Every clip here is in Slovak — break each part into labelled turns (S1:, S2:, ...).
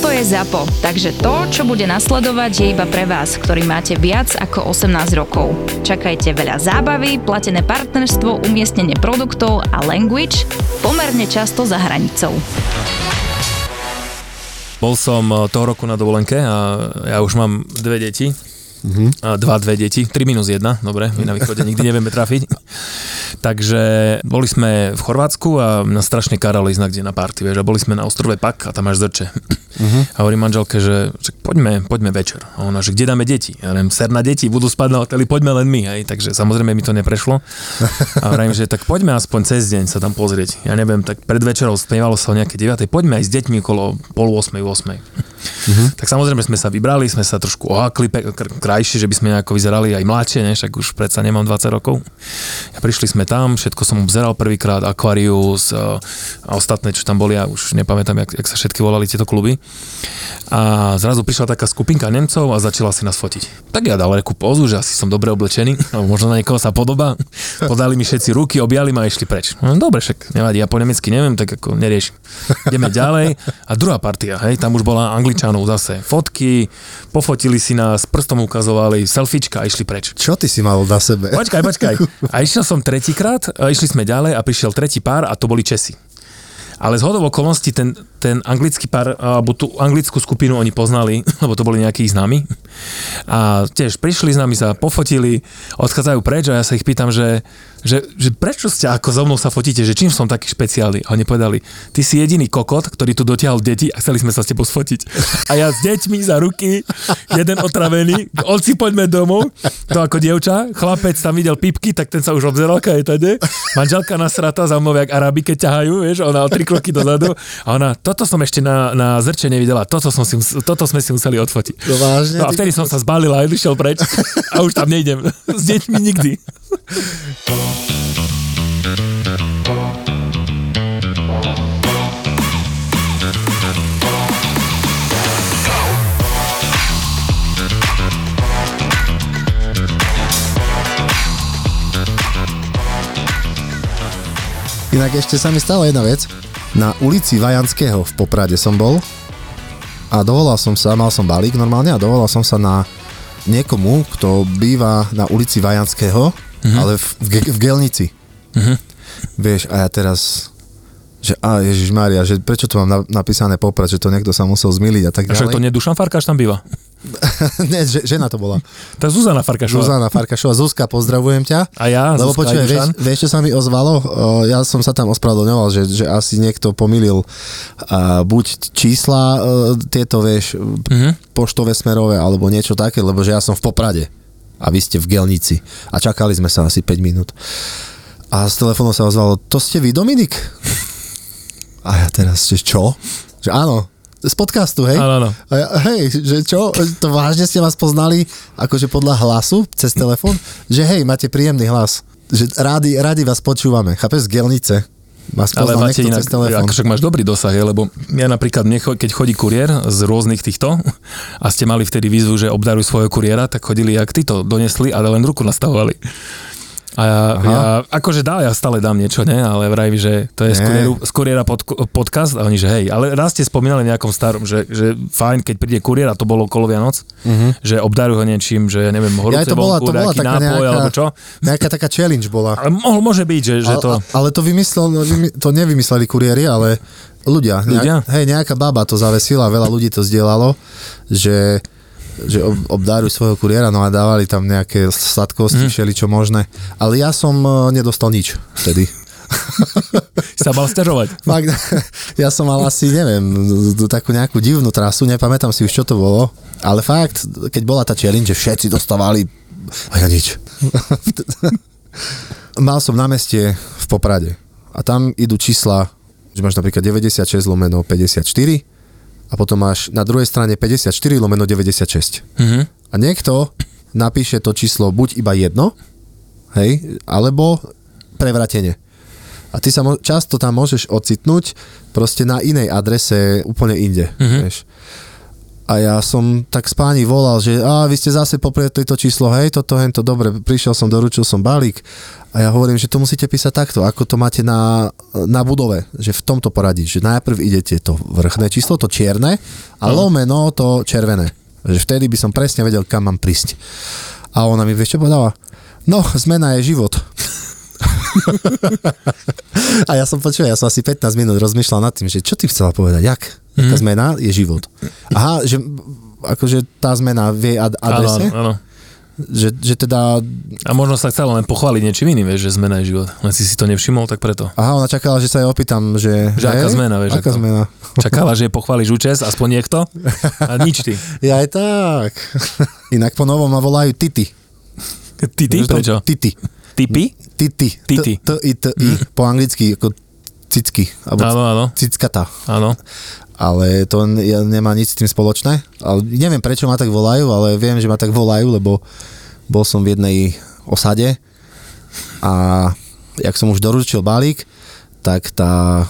S1: Toto je ZAPO, takže to, čo bude nasledovať, je iba pre vás, ktorý máte viac ako 18 rokov. Čakajte veľa zábavy, platené partnerstvo, umiestnenie produktov a language pomerne často za hranicou.
S2: Bol som eh, toho roku na dovolenke a ja už mám dve deti. Mm-hmm. Dva, dve deti, 3 minus 1, dobre, my na východe nikdy nevieme trafiť. Takže boli sme v Chorvátsku a na strašne karali na kde na party, vieš, a boli sme na ostrove Pak a tam máš zrče. Uh-huh. A hovorím manželke, že, že poďme, poďme večer. A ona, že kde dáme deti? Ja neviem, ser na deti, budú spať na hoteli, poďme len my. Hej. Takže samozrejme mi to neprešlo. A hovorím, že tak poďme aspoň cez deň sa tam pozrieť. Ja neviem, tak pred večerou spievalo sa o nejaké 9. Poďme aj s deťmi okolo pol 8. 8. Uh-huh. Tak samozrejme sme sa vybrali, sme sa trošku ohakli pe- krajšie, že by sme nejako vyzerali aj mladšie, ne? však už predsa nemám 20 rokov. A prišli sme tam, všetko som obzeral prvýkrát, Aquarius a ostatné, čo tam boli, ja už nepamätám, jak, jak sa všetky volali tieto kluby. A zrazu prišla taká skupinka Nemcov a začala si nás fotiť. Tak ja dal takú pozu, že asi som dobre oblečený, alebo možno na niekoho sa podobá. Podali mi všetci ruky, objali ma a išli preč. No, dobre, však nevadí, ja po nemecky neviem, tak ako neriešim. Ideme ďalej. A druhá partia, hej, tam už bola Angličanov zase. Fotky, pofotili si nás, prstom ukazovali, selfiečka a išli preč.
S3: Čo ty si mal na sebe?
S2: Počkaj, počkaj. A išiel som tretíkrát, išli sme ďalej a prišiel tretí pár a to boli Česi. Ale z hodov okolností ten, ten anglický pár, alebo tú anglickú skupinu oni poznali, lebo to boli nejakí známi. A tiež prišli s nami, sa pofotili, odchádzajú preč a ja sa ich pýtam, že, že, že prečo ste ako so mnou sa fotíte, že čím som taký špeciálny? A oni povedali, ty si jediný kokot, ktorý tu dotiahol deti a chceli sme sa s tebou sfotiť. A ja s deťmi za ruky, jeden otravený, si poďme domov, to ako dievča, chlapec tam videl pipky, tak ten sa už obzeral, je tade. Manželka nasrata za mnou, jak Arabi, keď ťahajú, vieš, ona o tri kroky dozadu. A ona, toto som ešte na, na zrče nevidela, toto, som si, toto sme si museli odfotiť.
S3: To vážne?
S2: No a vtedy som sa zbalil a išiel preč a už tam nejdem. S deťmi nikdy.
S3: Inak ešte sa mi stala jedna vec. Na ulici Vajanského v Poprade som bol a dovolal som sa, mal som balík normálne a dovolal som sa na niekomu, kto býva na ulici Vajanského, uh-huh. ale v, v, v Gelnici. Uh-huh. Vieš, a ja teraz že a Ježiš Mária, že prečo to mám na, napísané poprad, že to niekto sa musel zmiliť a tak ďalej.
S2: A však to nie Dušan Farkáš tam býva?
S3: Nie, že, žena to bola.
S2: Tá Zuzana Farkašová.
S3: Zuzana Farkašová. Zuzka, pozdravujem ťa.
S2: A ja,
S3: Lebo
S2: Zuzka,
S3: počujem, vieš, vieš, čo sa mi ozvalo? O, ja som sa tam ospravedlňoval, že, že asi niekto pomýlil uh, buď čísla uh, tieto, vieš, mm-hmm. poštové smerové, alebo niečo také, lebo že ja som v Poprade a vy ste v Gelnici. A čakali sme sa asi 5 minút. A z telefónu sa ozvalo, to ste vy, Dominik? A ja teraz, že čo? Že áno, z podcastu, hej?
S2: Áno, áno.
S3: A ja, hej, že čo? To vážne ste vás poznali akože podľa hlasu cez telefón? Že hej, máte príjemný hlas. Že rádi, rádi vás počúvame. Chápeš? Z Gelnice. Vás
S2: ale máte inak,
S3: cez telefón.
S2: Však máš dobrý dosah, je, lebo ja napríklad, keď chodí kuriér z rôznych týchto a ste mali vtedy výzvu, že obdaruj svojho kuriéra, tak chodili, jak ty to donesli, ale len ruku nastavovali. A ja, ja, akože dá, ja stále dám niečo, ne? ale vraj, že to je z kuriéra pod, podcast a oni, že hej, ale raz ste spomínali nejakom starom, že, že fajn, keď príde kuriér a to bolo okolo Vianoc, uh-huh. že obdarujú ho niečím, že neviem, horúce ja, to bola, vonku, to bola taká nápoj, nejaká, alebo čo.
S3: Nejaká taká challenge bola.
S2: Ale mohol, môže byť, že, že to...
S3: Ale to vymyslel, no, to nevymysleli kuriéri, ale ľudia.
S2: ľudia?
S3: Nejak, hej, nejaká baba to zavesila, veľa ľudí to zdieľalo, že že ob, obdaruj svojho kuriéra, no a dávali tam nejaké sladkosti, mm. všeli čo možné. Ale ja som uh, nedostal nič vtedy.
S2: sa mal stiažovať.
S3: Fakt, ja som mal asi, neviem, takú nejakú divnú trasu, nepamätám si už, čo to bolo, ale fakt, keď bola tá challenge, že všetci dostávali a ja nič. mal som na meste v Poprade a tam idú čísla, že máš napríklad 96 lomeno 54 a potom máš na druhej strane 54 lomeno 96.
S2: Mhm.
S3: A niekto napíše to číslo buď iba jedno, hej, alebo prevratenie. A ty sa mo- často tam môžeš ocitnúť proste na inej adrese úplne inde.
S2: Mhm.
S3: Vieš. A ja som tak s páni volal, že a vy ste zase poprietli to číslo, hej, toto, hento, dobre, prišiel som, doručil som balík. A ja hovorím, že to musíte písať takto, ako to máte na, na budove, že v tomto poradí, že najprv idete to vrchné číslo, to čierne, a lomeno to červené. Že vtedy by som presne vedel, kam mám prísť. A ona mi vieš čo povedala? No, zmena je život. A ja som počul, ja som asi 15 minút rozmýšľal nad tým, že čo ty chcela povedať, jak? Taká
S2: Mhm.
S3: zmena je život. Aha, že akože tá zmena v jej ad- adrese,
S2: áno, áno.
S3: že, že teda,
S2: A možno sa chcela len pochváliť niečím iným, vieš, že zmena je život. Len si si to nevšimol, tak preto.
S3: aha, ona čakala, že sa jej opýtam, že...
S2: Že aká zmena, vieš,
S3: Aká
S2: ako-
S3: zmena?
S2: Čakala, že jej pochváliš účes, aspoň niekto, a nič ty.
S3: Ja aj tak. Inak po novom ma volajú Titi. To?
S2: prečo?
S3: Titi.
S2: Typy?
S3: Titi.
S2: Titi.
S3: T- I, T, I. Po anglicky ako cicky. Alebo
S2: Áno, áno,
S3: cickata.
S2: áno.
S3: ale to nemá nič s tým spoločné. Ale neviem, prečo ma tak volajú, ale viem, že ma tak volajú, lebo bol som v jednej osade a jak som už doručil balík, tak tá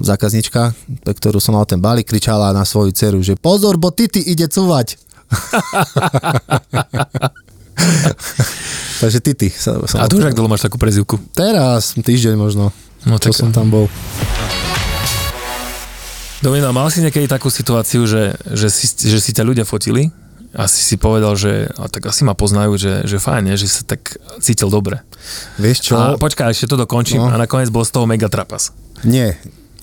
S3: zákaznička, pre ktorú som mal ten balík, kričala na svoju dceru, že pozor, bo Titi ide cúvať. Takže Titi. Sa, som
S2: A tu už ak dlho máš takú prezivku?
S3: Teraz, týždeň možno,
S2: No
S3: čo
S2: tak,
S3: som tam bol.
S2: Domino, mal si niekedy takú situáciu, že, že, si, že si ťa ľudia fotili a si si povedal, že a tak asi ma poznajú, že, že fajn, je, že sa tak cítil dobre.
S3: Vieš čo?
S2: A počkaj, ešte to dokončím
S3: No.
S2: a nakoniec bol z toho mega trapas.
S3: Nie,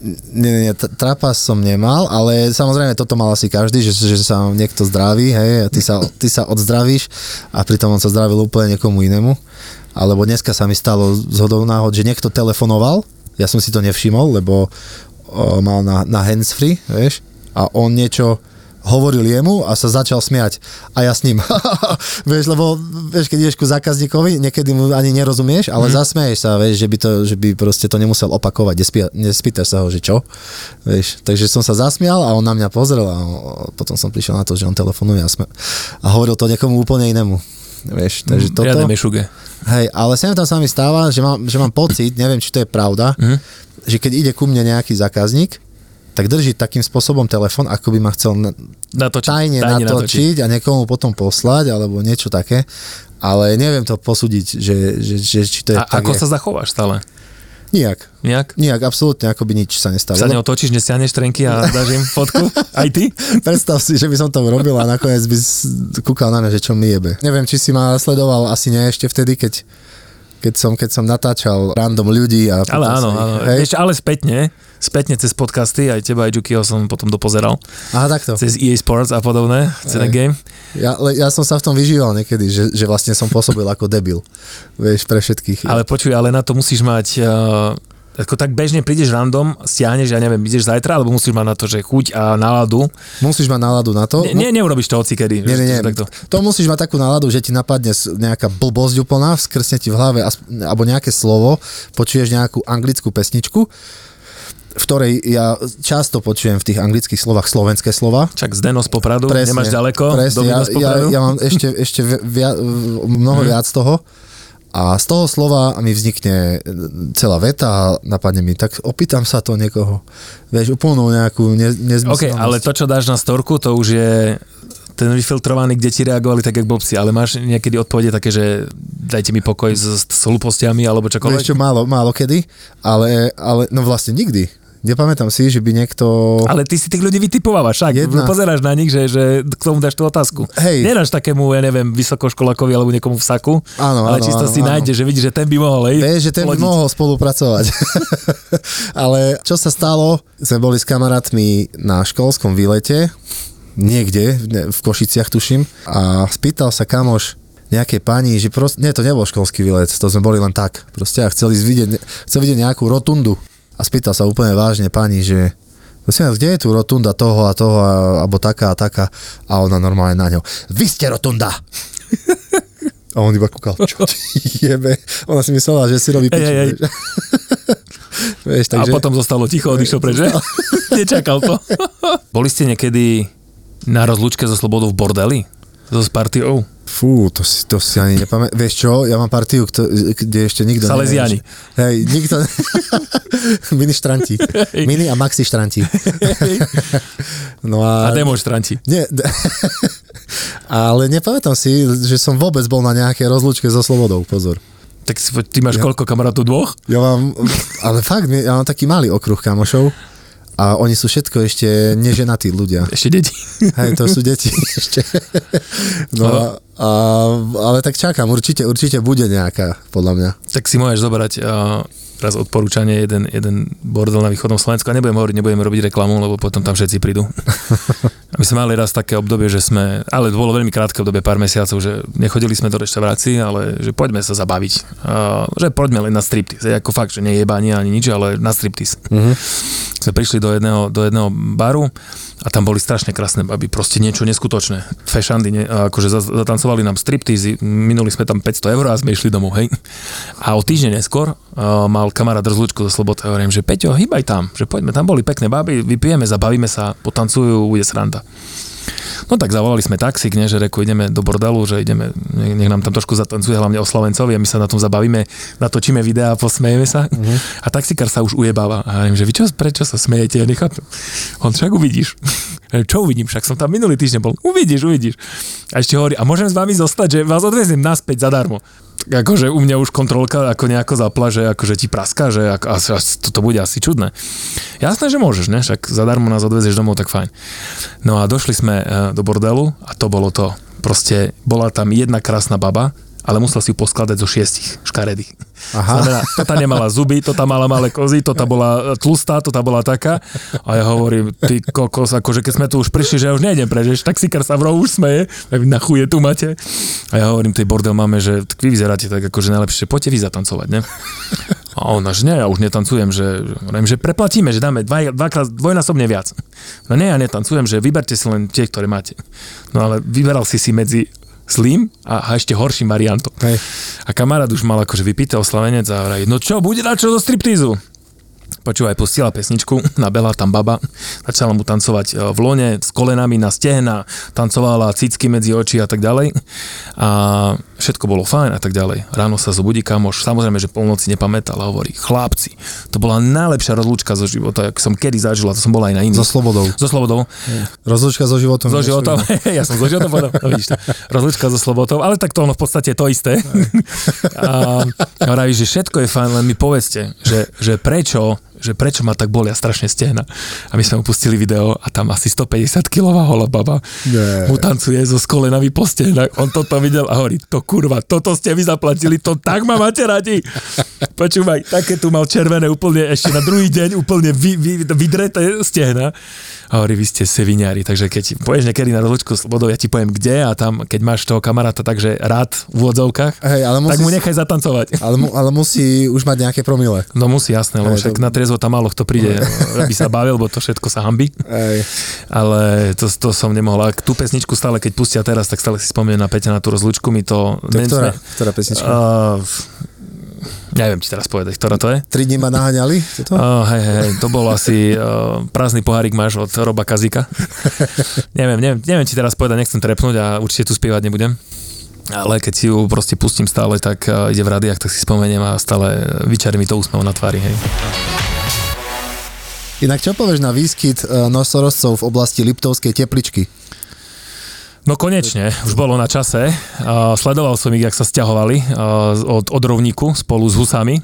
S3: nie, nie, trapas som nemal, ale samozrejme toto mal asi každý, že, že sa niekto zdraví, hej, a ty sa, ty sa odzdravíš a pritom on sa zdravil úplne niekomu inému. Alebo dneska sa mi stalo z náhod, že niekto telefonoval, ja som si to nevšimol, lebo o, mal na, na handsfree, vieš, a on niečo hovoril jemu a sa začal smiať. A ja s ním. vieš, lebo vieš, keď ideš ku zákazníkovi, niekedy mu ani nerozumieš, ale mm-hmm. zasmeješ sa, vieš, že by, to, že by proste to nemusel opakovať, nespí, nespýtaš sa ho, že čo. Vieš, takže som sa zasmial a on na mňa pozrel a potom som prišiel na to, že on telefonuje a, sme, a hovoril to niekomu úplne inému. Vieš, takže toto...
S2: Riadne mešuge.
S3: Hej, ale sem tam sa mi stáva, že mám, že mám pocit, neviem, či to je pravda,
S2: Mhm.
S3: že keď ide ku mne nejaký zákazník, tak drží takým spôsobom telefon, ako by ma chcel na,
S2: Natočiť,
S3: tajne,
S2: tajne
S3: natočiť a niekomu potom poslať, alebo niečo také. Ale neviem to posúdiť, že, že, že či to je
S2: A
S3: tak.
S2: ako
S3: je.
S2: sa zachováš stále?
S3: Nijak.
S2: Nejak?
S3: Nijak, absolútne, ako by nič sa nestalo.
S2: Sa neotočíš, nestiahneš trenky a dáš im fotku? Aj ty?
S3: Predstav si, že by som to urobil a nakoniec by kúkal na mňa, že čo mi jebe. Neviem, či si ma sledoval, asi nie ešte vtedy, keď, keď, som, keď som natáčal random ľudí. A
S2: Ale áno,
S3: ich-
S2: áno.
S3: Hej?
S2: Ešte, ale spätne, spätne cez podcasty, aj teba, aj Jukiho som potom dopozeral.
S3: Aha, takto.
S2: Cez EA Sports a podobné,
S3: Hej.
S2: game.
S3: Ja, le, ja som sa v tom vyžíval niekedy, že, že vlastne som pôsobil ako debil. Vieš, pre všetkých.
S2: Ale počuj, ale na to musíš mať... Uh, ako tak bežne prídeš random, stiahneš, ja neviem, ideš zajtra, alebo musíš mať na to, že chuť a náladu.
S3: Musíš mať náladu na to.
S2: Nie, nie neurobiš to hocikedy.
S3: Nie, nie,
S2: to-
S3: nie.
S2: Takto.
S3: To musíš mať takú náladu, že ti napadne nejaká blbosť úplná, skrsne ti v hlave alebo nejaké slovo, počuješ nejakú anglickú pesničku, v ktorej ja často počujem v tých anglických slovách slovenské slova.
S2: Čak z Popradu, nemáš ďaleko,
S3: Presne, ja, ja, ja mám ešte, ešte vi- via, mnoho
S2: Mhm.
S3: viac toho. A z toho slova mi vznikne celá veta a napadne mi, tak opýtam sa to niekoho. Vieš, úplnú nejakú ne,
S2: OK,
S3: nezmyselnosť.
S2: ale to, čo dáš na storku, to už je ten vyfiltrovaný, kde ti reagovali tak, jak blbci, ale máš niekedy odpovede také, že dajte mi pokoj s, s hlúpostiami alebo čokoľvek.
S3: Vieš čo, málo, málo kedy, ale, ale no vlastne nikdy. Nepamätám si, že by niekto...
S2: Ale ty si tých ľudí vytipovávaš, však.
S3: Jedna.
S2: Pozeráš na nich, že, že k tomu dáš tú otázku.
S3: Hej.
S2: Nedáš takému, ja neviem, vysokoškolákovi alebo niekomu v saku,
S3: Áno,
S2: ale
S3: áno,
S2: čisto
S3: áno,
S2: si
S3: áno.
S2: nájde, že vidíš, že ten by mohol, hej,
S3: Vieš, že ten by
S2: plodiť.
S3: mohol spolupracovať. Ale čo sa stalo? Sme boli s kamarátmi na školskom výlete, niekde, v Košiciach tuším, a spýtal sa kamoš nejakej pani, že proste, nie, to nebol školský výlet, to sme boli len tak, proste a chceli vidieť, chcel vidieť nejakú rotundu. A spýtal sa úplne vážne pani, že Prosím vás, kde je tu rotunda toho a toho, a, alebo taká a taká? A ona normálne na ňo, vy ste rotunda! A on iba kúkal, čo ti jebe. Ona si myslela, že si robí piču.
S2: Hej, hej.
S3: vieš. Vieš,
S2: A
S3: takže...
S2: potom zostalo ticho, odišiel preč, že? Nečakal to. Boli ste niekedy na rozlúčke so Slobodou v bordeli? So s partiou?
S3: Fú, to si, to si ani nepamätám. Vieš čo, ja mám partiu, kto, kde ešte nikto
S2: Salesiani.
S3: nevie, že- Hej, nikto... Mini štranti. Mini a maxi štranti. no
S2: A
S3: a...
S2: demonstranti.
S3: Nie, d- ale nepamätám si, že som vôbec bol na nejakej rozlúčke so Slobodou, pozor.
S2: Tak ty máš koľko kamarátov? Dvoch?
S3: Ja mám, ale fakt, ja mám taký malý okruh kamošov a oni sú všetko ešte neženatí ľudia.
S2: Ešte deti.
S3: Hej, to sú deti ešte. No, a, a, ale tak čakám, určite, určite bude nejaká, podľa mňa.
S2: tak si môžeš zobrať uh, raz odporúčanie, jeden, jeden bordel na východnom Slovensku. A nebudem hovoriť, nebudeme robiť reklamu, lebo potom tam všetci prídu. A my sme mali raz také obdobie, že sme, ale to bolo veľmi krátke obdobie, pár mesiacov, že nechodili sme do reštaurácií, ale že poďme sa zabaviť. Uh, že poďme len na striptease. Ako fakt, že nie jebanie ani nič, ale na striptease.
S3: Mhm.
S2: Sme prišli do jedného, do jedného baru a tam boli strašne krásne baby, proste niečo neskutočné. Fešandy, ne, akože za- zatancovali nám striptease, minuli sme tam 500 eur a sme išli domov, hej. A o týždeň neskôr uh, mal kamarát rozlúčku zo Sloboty a hovorím, že Peťo, hýbaj tam, že poďme, tam boli pekné baby, vypijeme, zabavíme sa, potancujú, bude sranda. No tak zavolali sme taxík, ne, že reku, ideme do bordelu, že ideme, nech, nám tam trošku zatancuje, hlavne oslovencovi a my sa na tom zabavíme, natočíme videá a posmejeme sa. Uh-huh. A taxikár sa už ujebáva. A hovorím, že vy čo, prečo sa smejete, ja nechápem. On však uvidíš. Ja, Čo uvidím, však som tam minulý týždeň bol. Uvidíš, uvidíš. A ešte hovorí, a môžem s vami zostať, že vás odveziem naspäť zadarmo. Tak akože u mňa už kontrolka ako nejako zapla, že akože ti praska, že ako, asi, asi, toto bude asi čudné. Jasné, že môžeš, ne? Však zadarmo nás odvezieš domov, tak fajn. No a došli sme eh, do bordelu a to bolo to. Proste bola tam jedna krásna baba, ale musel si ju poskladať zo šiestich škaredých.
S3: Aha.
S2: Znamená, to tá nemala zuby, to tá mala malé kozy, to tá bola tlustá, to tá bola taká. A ja hovorím, ty kokos, akože keď sme tu už prišli, že ja už nejdem preč, taxikár sa vrou už smeje, na chuje tu máte. A ja hovorím, tej bordel máme, že vy vyzeráte tak akože najlepšie, poďte vy zatancovať, ne? A ona, že nie, ja už netancujem, že, hovorím, že preplatíme, že dáme dva, dvakrát, dvojnásobne viac. No nie, ja netancujem, že vyberte si len tie, ktoré máte. No ale vyberal si si medzi zlým a, a ešte horším variantom.
S3: Hej.
S2: A kamarát už mal akože vypýtal slavenec a hovorí, no čo, bude na čo zo striptízu? Počúvaj, pustila pesničku, nabela tam baba, začala mu tancovať e, v lone s kolenami na stehna, tancovala cicky medzi oči a tak ďalej. A všetko bolo fajn a tak ďalej. Ráno sa zobudí kamoš, samozrejme, že polnoci nepamätal a hovorí, chlapci, to bola najlepšia rozlúčka zo života, ako som kedy zažila, to som bola aj na iných.
S3: So slobodou.
S2: So slobodou.
S3: Rozlúčka so životom.
S2: So
S3: je
S2: životom, ja som so životom povedal, no vidíš to. Rozlučka so slobotou, ale tak to ono v podstate je to isté. A hovorí, že všetko je fajn, len mi povedzte, že, že prečo že prečo ma tak bolia strašne stehna. A my sme mu pustili video a tam asi 150 kilová hola baba
S3: Ne.
S2: mu tancuje zo skolenami po stehnách. On toto videl a hovorí, to kurva, toto ste vy zaplatili, to tak ma máte radi. Počúvaj, také tu mal červené úplne ešte na druhý deň úplne vy, vy, vydreté stehna. A hovorí, vy ste seviniari, takže keď poješ niekedy na rozlučku s vodou, ja ti poviem kde a tam, keď máš toho kamaráta takže rád v úvodzovkách,
S3: Hej, ale
S2: tak
S3: musí,
S2: mu nechaj zatancovať.
S3: ale, mu, ale musí už mať nejaké promile.
S2: No musí, jasné, lebo
S3: Hej,
S2: však
S3: to-
S2: na triezvo tam málo kto príde, aby sa bavil, bo to všetko sa hambí.
S3: Hej.
S2: Ale to, to som nemohol. A tú pesničku stále, keď pustia teraz, tak stále si spomínam na Peťa na tú rozlučku, mi to...
S3: Je ktorá, ktorá pesnička? Uh,
S2: neviem ti teraz povedať, ktorá to je.
S3: Tri dní ma naháňali? Toto?
S2: Uh, hej, hej, hej, to bol asi uh, prázdny pohárik máš od Roba Kazika. neviem, neviem, neviem ti teraz povedať, nechcem trepnúť a určite tu spievať nebudem. Ale keď si ju proste pustím stále, tak uh, ide v radiách, tak si spomeniem a stále vyčarí mi to úsmev na tvári, hej.
S3: Inak čo povieš na výskyt uh, nosorozcov v oblasti Liptovskej tepličky?
S2: No konečne, už bolo na čase. Sledoval som ich, jak sa stiahovali od, od rovníku spolu s husami,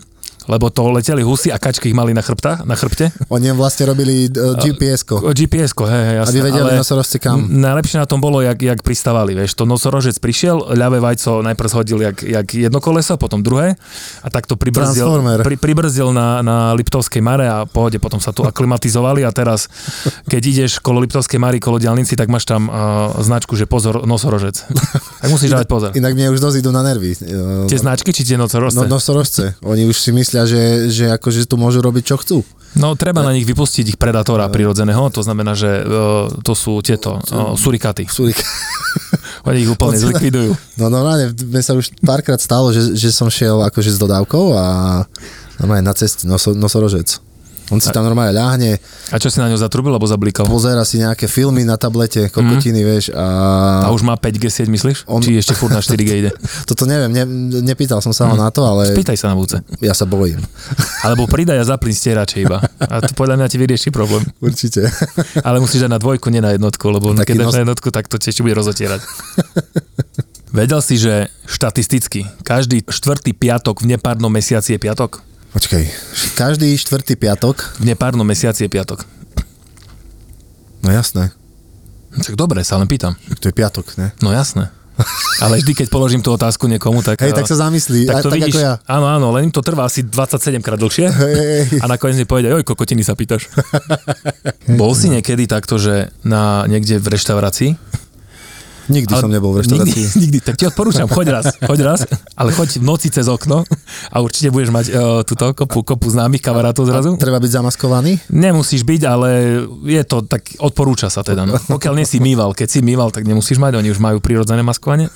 S2: lebo to leteli husy a kačky ich mali na, chrbta, na chrbte.
S3: Oni vlastne robili uh, GPS-ko,
S2: GPS-ko, hej, hej, jasné.
S3: aby vedeli
S2: ale
S3: nosorozci kam.
S2: Najlepšie na tom bolo, jak, jak pristávali, vieš. To nosorožec prišiel, ľavé vajco najprv zhodil jak, jak jedno koleso, potom druhé a takto pribrzdil, pri, pribrzdil na, na Liptovskej mare a pohode, potom sa tu aklimatizovali a teraz, keď ideš kolo Liptovskej mary, kolo diálnici, tak máš tam uh, značku, že pozor, nosorožec. tak musíš dávať pozor.
S3: Inak mne už dosť idú na nervy. Uh,
S2: Tie značky či tie nosorožce?
S3: No, nosorožce. Oni už si myslia, že, že akože tu môžu robiť, čo chcú.
S2: No, treba na nich vypustiť ich predátora prirodzeného, to znamená, že uh, to sú tieto uh, surikáty.
S3: Sú
S2: Oni ich úplne zlikvidujú.
S3: No normálne, mne sa už párkrát stalo, že, že som šiel akože s dodávkou a normálne na ceste noso, nosorožec. On si tam normálne ľahne,
S2: A čo si na ňo zatrubil, alebo zablikal?
S3: pozera si nejaké filmy na tablete, kokotiny, vieš, a...
S2: A už má 5G sieť, myslíš?
S3: On-
S2: Či ešte furt na 4G ide?
S3: Toto neviem, ne, nepýtal som sa ho na to, ale
S2: Pýtaj sa na budúce.
S3: ja sa bojím.
S2: Alebo pridaj a zapli stierače iba. A to podľa mňa ti vyrieši problém.
S3: Určite.
S2: Ale musíš dať na dvojku, nie na jednotku, lebo
S3: Taký
S2: keď dáš
S3: nos-
S2: na jednotku, tak to tiež bude rozotierať. Vedel si, že štatisticky každý štvrtý piatok v nepárnom mesiaci je piatok?
S3: Počkaj, každý štvrtý piatok,
S2: V nepárnom mesiaci je piatok.
S3: no jasné,
S2: Tak dobre, sa len pýtam.
S3: to je piatok, ne?
S2: No jasné. Ale vždy, keď položím tú otázku niekomu, tak...
S3: Hej, tak sa zamyslí,
S2: tak
S3: aj
S2: to
S3: tak
S2: vidíš,
S3: ako ja.
S2: áno, áno, len im to trvá asi 27 krát dlhšie
S3: Hej.
S2: a nakoniec mi povedia, oj, kokotiny sa pýtaš. Bol si niekedy takto, že na niekde v reštaurácii
S3: Nikdy som nebol v
S2: Nikdy,
S3: reštaurácii.
S2: nikdy, tak ti odporúčam, choď raz, choď raz, ale choď v noci cez okno a určite budeš mať uh, túto kopu, kopu známych kamarátov zrazu.
S3: Treba byť zamaskovaný?
S2: Nemusíš byť, ale je to tak, odporúča sa teda. No. Pokiaľ nie si mýval, keď si mýval, tak nemusíš mať, oni už majú prirodzené maskovanie.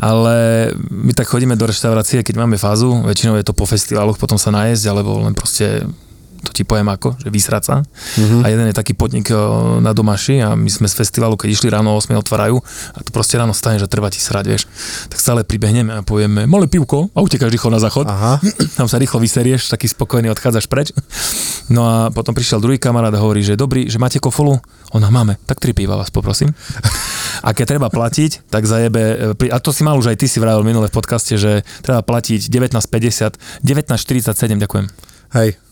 S2: Ale my tak chodíme do reštaurácie, keď máme fázu, väčšinou je to po festivaloch, potom sa najesť, alebo len proste to ti poviem ako, že vysrať sa. Mm-hmm. A jeden je taký podnik eh, na Domaši a my sme z festivalu, keď išli ráno o 8 otvárajú a tu proste ráno stane, že treba ti srať, vieš. Tak stále pribehneme a povieme, malé pivko a utekáš rýchlo na záchod.
S3: Aha.
S2: Tam sa rýchlo vyserieš, taký spokojný odchádzaš preč. No a potom prišiel druhý kamarát a hovorí, že dobrý, že máte kofolu? Ona máme, tak tri piva vás poprosím. A keď treba platiť, tak zajebe, pri- a to si mal už aj ty si vravel minule v podcaste, že treba platiť 19,50, 19,47, ďakujem.
S3: Hej.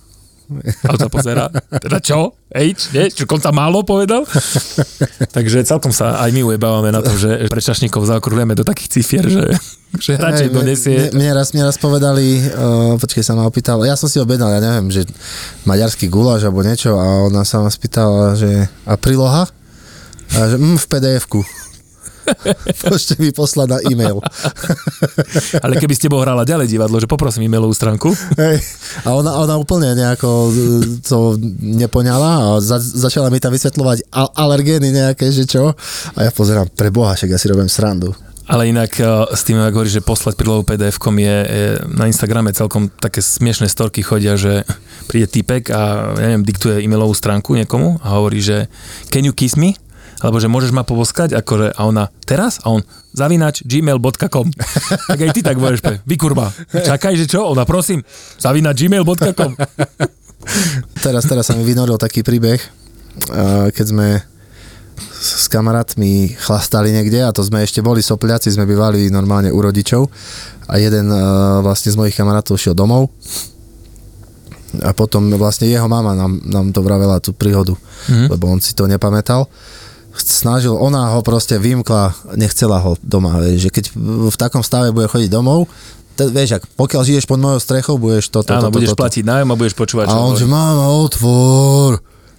S2: A sa pozera, teda čo? H, nie? Čo konca málo povedal? Takže celkom sa aj my ujebávame na tom, že prečašníkov zaokrúhujeme do takých cifier, že, že radšej donesie...
S3: Mne, mne, raz, mne raz povedali, uh, počkej sa ma opýtal, ja som si objednal, ja neviem, že maďarský guláš alebo niečo a ona sa ma spýtala, že a príloha? A že mm, v PDF-ku. Môžete mi poslať na e-mail.
S2: Ale keby ste tebou hrála ďalej divadlo, že poprosím e-mailovú stránku,
S3: Hej. A ona, ona úplne nejako e, to nepoňala a za, začala mi tam vysvetľovať al- alergény nejaké, že čo. A ja pozerám, pre boha, však ja si robím srandu.
S2: Ale inak eh, s tým, ako hovoríš, že poslať prílohu PDF-kom je, je na Instagrame celkom také smiešné storky chodia, že príde typek a ja neviem, diktuje e-mailovú stránku niekomu a hovorí, že can you kiss me? Alebo že môžeš ma poboskať, akože, a ona teraz? A on zavinač gmail.com. Tak aj ty tak budeš, pe, vy kurva. Čakaj, že čo? Ona prosím, zavinač gmail.com.
S3: Teraz, teraz sa mi vynoril taký príbeh, keď sme s kamarátmi chlastali niekde a to sme ešte boli sopliaci, sme bývali normálne u rodičov a jeden vlastne z mojich kamarátov šiel domov a potom vlastne jeho mama nám, nám to vravela tú príhodu, mm-hmm. lebo on si to nepamätal. Snažil, ona ho proste vymkla, nechcela ho doma, vieš, že keď v takom stave bude chodiť domov, te, vieš, ak, pokiaľ žiješ pod mojou strechou, budeš toto,
S2: Áno,
S3: toto,
S2: budeš
S3: toto.
S2: platiť nájom a budeš počúvať,
S3: A on,
S2: hovorí.
S3: že mama, otvor.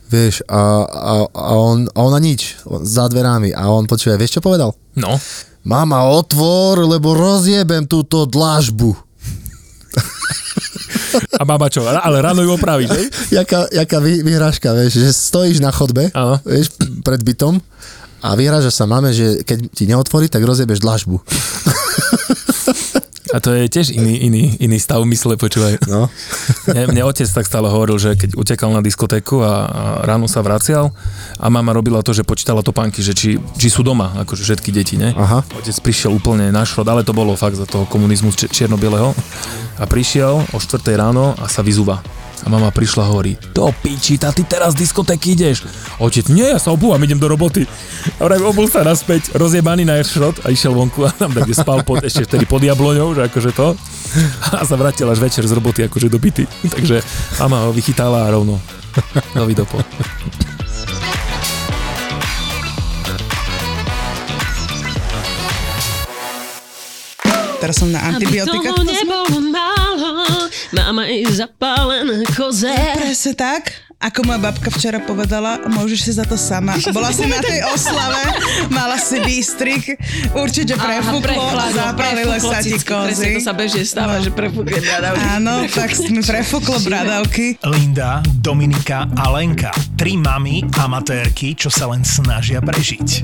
S3: Vieš, a, a, a, on, a ona nič, za dverami. A on počúva, vieš čo povedal?
S2: No,
S3: Mama, otvor, lebo rozjebem túto dlažbu.
S2: a mama čo? Ale ráno ju opravíš, hej?
S3: Jaká, jaká vy, vyhrážka, vieš, že stojíš na chodbe,
S2: Áno.
S3: vieš, pred bytom a vyhrážaš sa máme, že keď ti neotvorí, tak rozjebeš dlažbu.
S2: A to je tiež iný, iný, iný stav mysle, počúvaj.
S3: No.
S2: Mne, mne otec tak stále hovoril, že keď utekal na diskotéku a, a ráno sa vracial a mama robila to, že počítala topánky, že či, či sú doma, akože všetky deti, ne?
S3: Aha.
S2: Otec prišiel úplne na šrod, ale to bolo fakt za toho komunizmu či- čierno-bieleho. A prišiel o 4 ráno a sa vyzúva. A mama prišla a hovorí, do piči, tá ty teraz z diskotéky ideš. Otec, nie, ja sa obúvam, idem do roboty. A vraj obul sa naspäť, rozjebaný na šrot a išiel vonku a tam kde spal pod, ešte vtedy pod jabloňou, že akože to. A sa vrátil až večer z roboty, akože do byty. Takže mama ho vychytala a rovno do vidopo.
S4: Teraz som na antibiotika.
S5: Aby toho nebolo málo, mám aj zapálené koze.
S4: Presne tak. Ako moja babka včera povedala, môžeš si za to sama. Bola si na tej oslave, mala si výstrik, určite prefúklo a zapálilo sa ti kozy.
S5: To sa bežne stáva, že prefúkne bradavky.
S4: Áno, tak mi prefúklo bradavky.
S6: Linda, Dominika a Lenka. Tri mamy amatérky, čo sa len snažia prežiť.